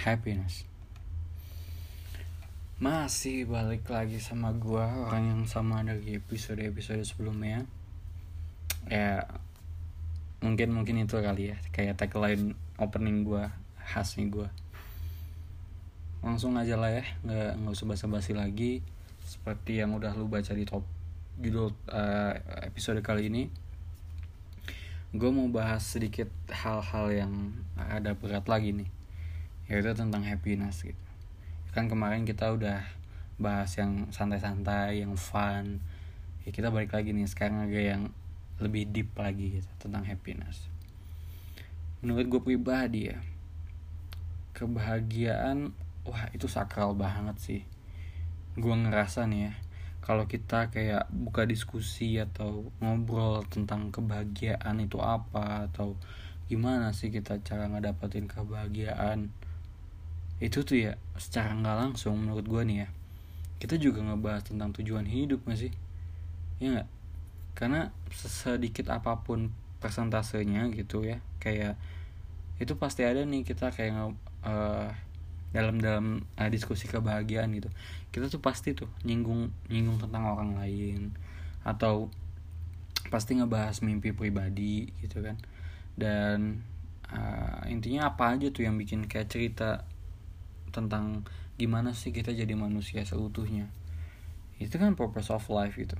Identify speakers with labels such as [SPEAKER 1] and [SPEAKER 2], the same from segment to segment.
[SPEAKER 1] happiness. Masih balik lagi sama gua orang yang sama dari episode episode sebelumnya. Ya mungkin mungkin itu kali ya kayak tagline opening gua khas nih gua. Langsung aja lah ya nggak nggak usah basa-basi lagi seperti yang udah lu baca di top judul uh, episode kali ini. Gue mau bahas sedikit hal-hal yang ada berat lagi nih yaitu tentang happiness gitu. Kan kemarin kita udah bahas yang santai-santai yang fun. Ya kita balik lagi nih sekarang agak yang lebih deep lagi gitu tentang happiness. Menurut gue pribadi ya kebahagiaan wah itu sakral banget sih. Gue ngerasa nih ya kalau kita kayak buka diskusi atau ngobrol tentang kebahagiaan itu apa atau gimana sih kita cara ngedapetin kebahagiaan itu tuh ya secara nggak langsung menurut gue nih ya. Kita juga ngebahas tentang tujuan hidup gak sih? Ya nggak? Karena sedikit apa pun persentasenya gitu ya kayak itu pasti ada nih kita kayak uh, dalam dalam uh, diskusi kebahagiaan gitu. Kita tuh pasti tuh nyinggung nyinggung tentang orang lain atau pasti ngebahas mimpi pribadi gitu kan. Dan uh, intinya apa aja tuh yang bikin kayak cerita tentang gimana sih kita jadi manusia seutuhnya. Itu kan purpose of life gitu.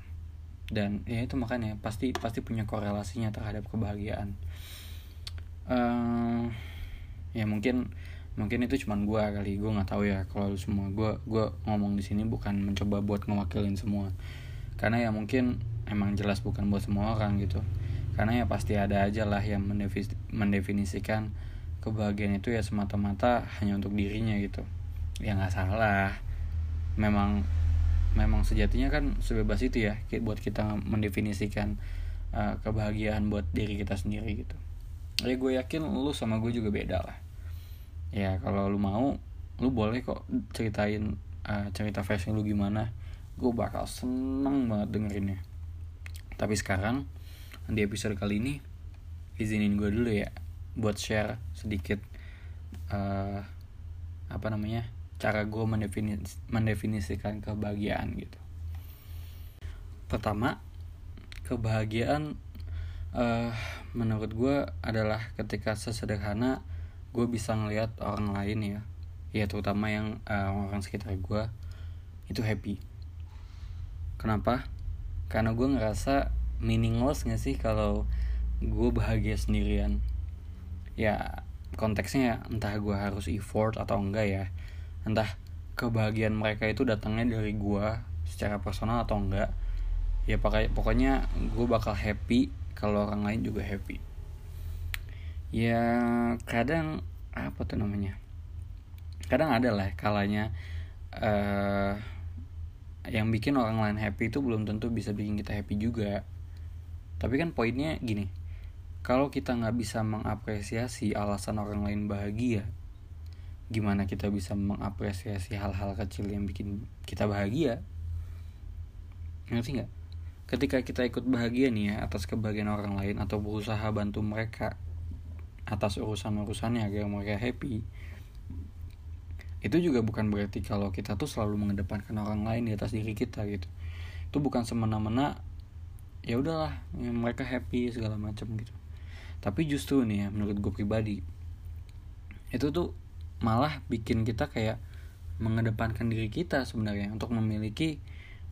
[SPEAKER 1] Dan ya itu makanya pasti pasti punya korelasinya terhadap kebahagiaan. Uh, ya mungkin mungkin itu cuman gue kali. Gue nggak tahu ya kalau semua. Gue gue ngomong di sini bukan mencoba buat ngewakilin semua. Karena ya mungkin emang jelas bukan buat semua orang gitu. Karena ya pasti ada aja lah yang mendefinisikan kebahagiaan itu ya semata-mata hanya untuk dirinya gitu. Ya nggak salah. Memang memang sejatinya kan sebebas itu ya buat kita mendefinisikan uh, kebahagiaan buat diri kita sendiri gitu. Ya gue yakin lu sama gue juga beda lah. Ya kalau lu mau lu boleh kok ceritain uh, cerita versi lu gimana. Gue bakal seneng banget dengerinnya. Tapi sekarang di episode kali ini izinin gue dulu ya buat share sedikit uh, apa namanya cara gue mendefinis mendefinisikan kebahagiaan gitu. Pertama kebahagiaan uh, menurut gue adalah ketika sesederhana gue bisa ngelihat orang lain ya. Ya terutama yang uh, orang sekitar gue itu happy. Kenapa? Karena gue ngerasa meaningless gak sih kalau gue bahagia sendirian ya konteksnya entah gue harus effort atau enggak ya. Entah kebahagiaan mereka itu datangnya dari gue secara personal atau enggak. Ya pakai pokoknya gue bakal happy kalau orang lain juga happy. Ya kadang apa tuh namanya? Kadang ada lah kalanya uh, yang bikin orang lain happy itu belum tentu bisa bikin kita happy juga. Tapi kan poinnya gini kalau kita nggak bisa mengapresiasi alasan orang lain bahagia gimana kita bisa mengapresiasi hal-hal kecil yang bikin kita bahagia? Ngerti nggak? Ketika kita ikut bahagia nih ya atas kebahagiaan orang lain atau berusaha bantu mereka atas urusan-urusannya agar mereka happy itu juga bukan berarti kalau kita tuh selalu mengedepankan orang lain di atas diri kita gitu. Itu bukan semena-mena ya udahlah mereka happy segala macam gitu tapi justru nih ya menurut gue pribadi itu tuh malah bikin kita kayak mengedepankan diri kita sebenarnya untuk memiliki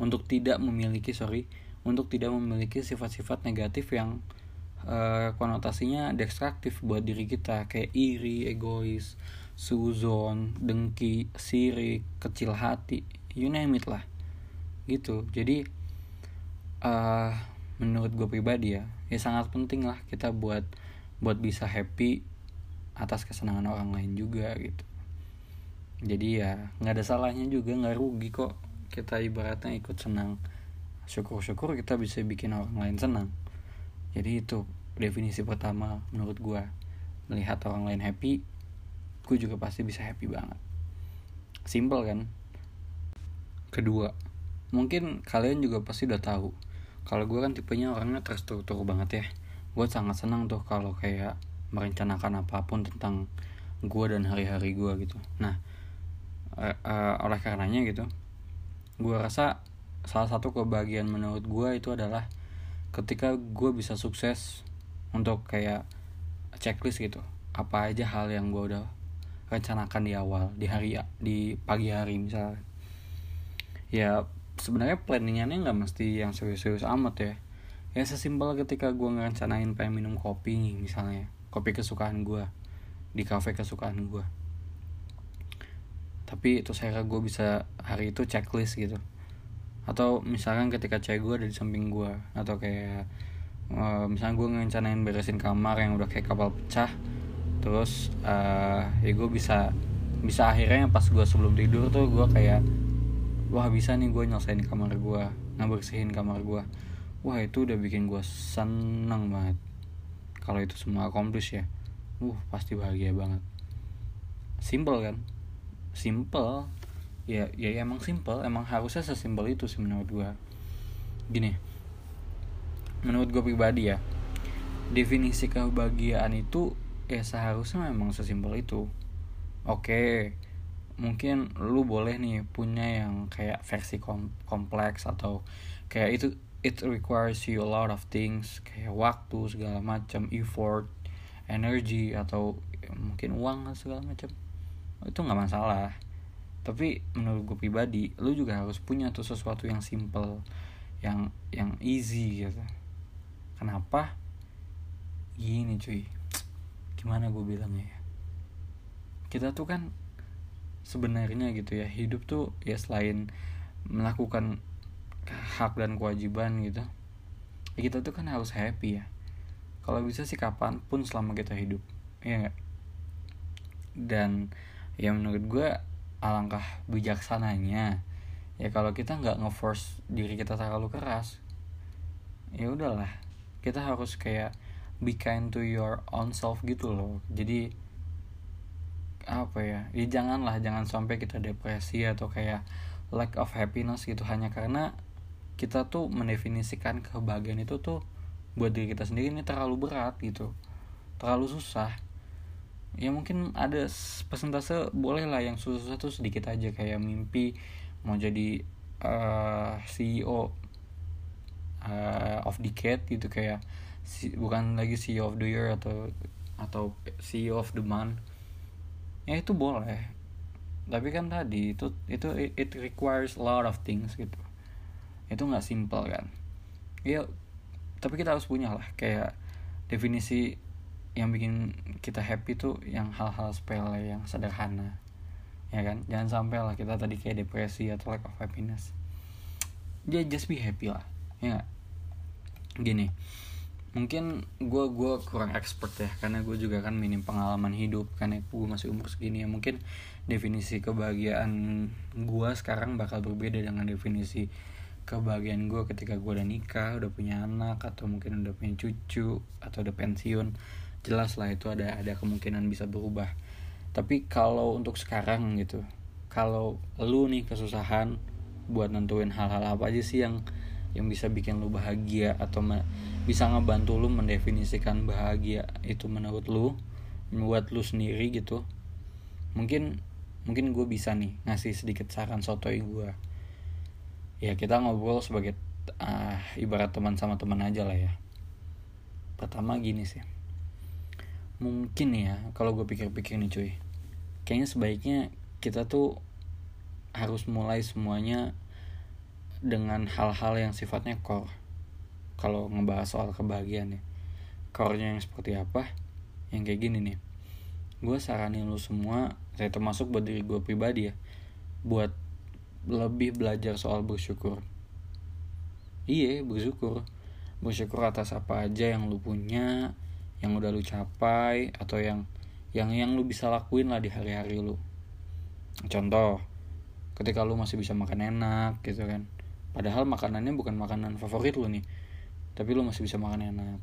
[SPEAKER 1] untuk tidak memiliki sorry untuk tidak memiliki sifat-sifat negatif yang uh, konotasinya destruktif buat diri kita. Kayak iri, egois, suzon, dengki, sirik, kecil hati, you name it lah. Gitu. Jadi uh, menurut gue pribadi ya ya sangat penting lah kita buat buat bisa happy atas kesenangan orang lain juga gitu. Jadi ya nggak ada salahnya juga nggak rugi kok kita ibaratnya ikut senang. Syukur-syukur kita bisa bikin orang lain senang. Jadi itu definisi pertama menurut gue melihat orang lain happy gue juga pasti bisa happy banget. Simple kan? Kedua. Mungkin kalian juga pasti udah tahu kalau gue kan tipenya orangnya terstruktur banget ya. Gue sangat senang tuh kalau kayak merencanakan apa pun tentang gue dan hari-hari gue gitu. Nah uh, uh, oleh karenanya gitu gue rasa salah satu kebahagiaan menurut gue itu adalah ketika gue bisa sukses untuk kayak checklist gitu. Apa aja hal yang gue udah rencanakan di awal di hari di pagi hari misalnya. Ya sebenarnya planningannya nggak mesti yang serius-serius amat ya. Ya sesimpel ketika gue ngerencanain pengen minum kopi nih misalnya. Kopi kesukaan gue di cafe kesukaan gue tapi itu saya gue bisa hari itu checklist gitu. Atau misalkan ketika cewek gue ada di samping gue atau kayak uh, misalnya gue ngerencanain beresin kamar yang udah kayak kapal pecah. Terus uh, ya gue bisa bisa akhirnya pas gue sebelum tidur tuh gue kayak wah bisa nih gue nyelesain kamar gue ngebersihin kamar gue wah itu udah bikin gue seneng banget. Kalau itu semua accomplish ya uh pasti bahagia banget. Simple kan? Simple. Ya ya emang simple emang harusnya sesimpel itu sih menurut gue gini menurut gue pribadi ya definisi kebahagiaan itu ya seharusnya memang sesimpel itu. Oke mungkin lu boleh nih punya yang kayak versi kom kompleks atau kayak itu it requires you a lot of things kayak waktu segala macam effort energy atau mungkin uang segala macam. Itu nggak masalah. Tapi menurut gue pribadi lu juga harus punya tuh sesuatu yang simple yang yang easy gitu. Kenapa? Gini cuy. Gimana gue bilangnya ya? Kita tuh kan sebenarnya gitu ya. Hidup tuh ya selain melakukan hak dan kewajiban gitu ya kita tuh kan harus happy ya. Kalau bisa sih kapan pun selama kita hidup ya gak? dan ya menurut gue alangkah bijaksananya ya kalau kita nggak ngeforce diri kita terlalu keras ya udahlah. Kita harus kayak be kind to your own self gitu loh. Jadi apa ya ya janganlah jangan sampai kita depresi atau kayak lack of happiness gitu. Hanya karena kita tuh mendefinisikan kebahagiaan itu tuh buat diri kita sendiri ini terlalu berat gitu. Terlalu susah. Ya mungkin ada persentase boleh lah yang susah-susah tuh sedikit aja. Kayak mimpi mau jadi uh, eh, CEO uh, eh, of decade gitu. Kayak bukan lagi CEO of the year atau atau CEO of the month ya itu boleh. Tapi kan tadi itu itu it requires a lot of things gitu. Itu nggak simple kan? Ya tapi kita harus punya lah. Kayak definisi yang bikin kita happy tuh yang hal-hal sepele yang sederhana. Ya kan? Jangan sampai lah kita tadi kayak depresi atau lack of happiness. Ya just be happy lah. Ya gini mungkin gue gue kurang expert ya karena gue juga kan minim pengalaman hidup karena gue masih umur segini ya. Mungkin definisi kebahagiaan gue sekarang bakal berbeda dengan definisi kebahagiaan gue ketika gue udah nikah udah punya anak atau mungkin udah punya cucu atau udah pensiun. Jelas lah itu ada ada kemungkinan bisa berubah. Tapi kalau untuk sekarang gitu kalau lu nih kesusahan buat nentuin hal-hal apa aja sih yang yang bisa bikin lu bahagia atau bisa ngebantu lu mendefinisikan bahagia itu menurut lu buat lu sendiri gitu mungkin mungkin gue bisa nih ngasih sedikit saran sotoy gue ya kita ngobrol sebagai uh, ibarat teman sama teman aja lah ya. Pertama gini sih mungkin ya kalau gue pikir-pikir nih cuy kayaknya sebaiknya kita tuh harus mulai semuanya dengan hal-hal yang sifatnya core. Kalau ngebahas soal kebahagiaan ya core-nya yang seperti apa? Yang kayak gini nih. Gue saranin lu semua saya termasuk buat diri gue pribadi ya buat lebih belajar soal bersyukur. Iya bersyukur. Bersyukur atas apa aja yang lu punya yang udah lu capai atau yang yang yang lu bisa lakuin lah di hari-hari lu. Contoh ketika lu masih bisa makan enak gitu kan padahal makanannya bukan makanan favorit lu nih. Tapi lu masih bisa makan enak.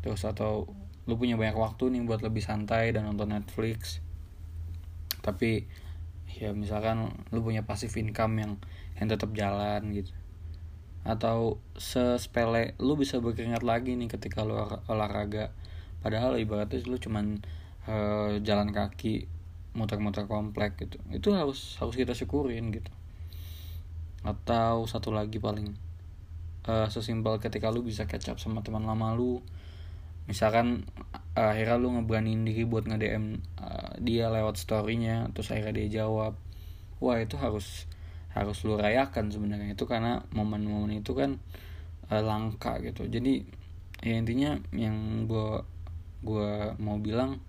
[SPEAKER 1] Terus atau lu punya banyak waktu nih buat lebih santai dan nonton Netflix. Tapi ya misalkan lu punya passive income yang yang tetap jalan gitu. Atau sesepele lu bisa berkeringat lagi nih ketika lu olahraga. Padahal ibaratnya lu cuman uh, jalan kaki muter-muter komplek gitu. Itu harus harus kita syukurin gitu atau satu lagi paling uh, sesimpel ketika lu bisa catch up sama teman lama lu. Misalkan uh, akhirnya lu ngeberaniin diri buat nge DM uh, dia lewat storynya terus akhirnya dia jawab. Wah itu harus harus lu rayakan sebenarnya. Itu karena momen-momen itu kan uh, langka gitu. Jadi ya intinya yang gua gua mau bilang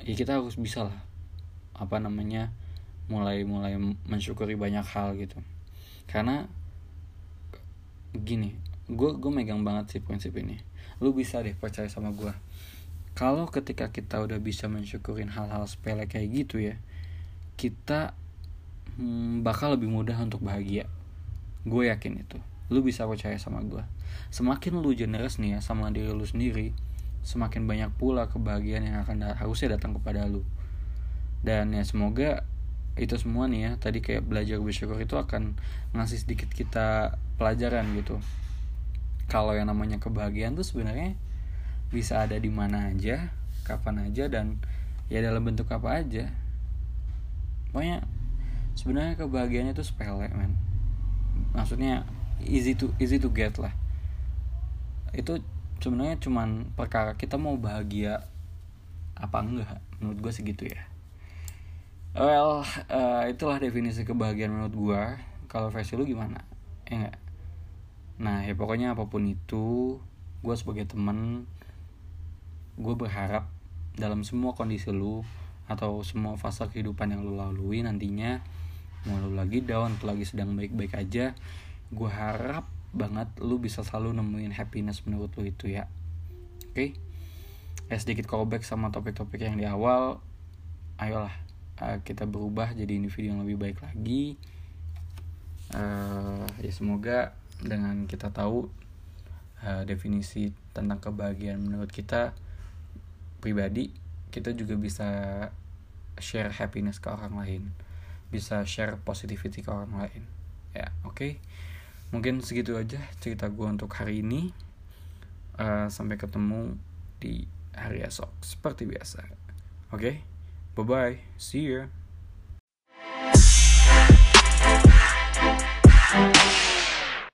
[SPEAKER 1] ya kita harus bisa lah. Apa namanya mulai mulai mensyukuri banyak hal gitu. Karena gini gue gue megang banget sih prinsip ini. Lu bisa deh percaya sama gue kalau ketika kita udah bisa mensyukurin hal-hal sepele kayak gitu ya kita hmm, bakal lebih mudah untuk bahagia. Gue yakin itu. Lu bisa percaya sama gue semakin lu generous nih ya sama diri lu sendiri semakin banyak pula kebahagiaan yang akan harusnya datang kepada lu. Dan ya semoga itu semua nih ya tadi kayak belajar bersyukur itu akan ngasih sedikit kita pelajaran gitu. Kalau yang namanya kebahagiaan tuh sebenarnya bisa ada di mana aja kapan aja dan ya dalam bentuk apa aja. Pokoknya sebenarnya kebahagiaannya tuh sepele man maksudnya easy to easy to get lah. Itu sebenarnya cuman perkara kita mau bahagia apa enggak menurut gue segitu ya well uh, itulah definisi kebahagiaan menurut gue kalau versi lu gimana? Ya enggak nah ya pokoknya apa pun itu gue sebagai temen gue berharap dalam semua kondisi lu atau semua fase kehidupan yang lu lalui nantinya mau lu lagi down atau lagi sedang baik-baik aja gue harap banget lu bisa selalu nemuin happiness menurut lu itu ya. Oke? Okay? ya sedikit callback sama topik-topik yang di awal. Ayolah uh, kita berubah jadi individu yang lebih baik lagi uh, ya semoga dengan kita tahu uh, definisi tentang kebahagiaan menurut kita pribadi kita juga bisa share happiness ke orang lain bisa share positivity ke orang lain ya oke okay? mungkin segitu aja cerita gue untuk hari ini uh, sampai ketemu di hari esok seperti biasa oke okay? Bye bye see you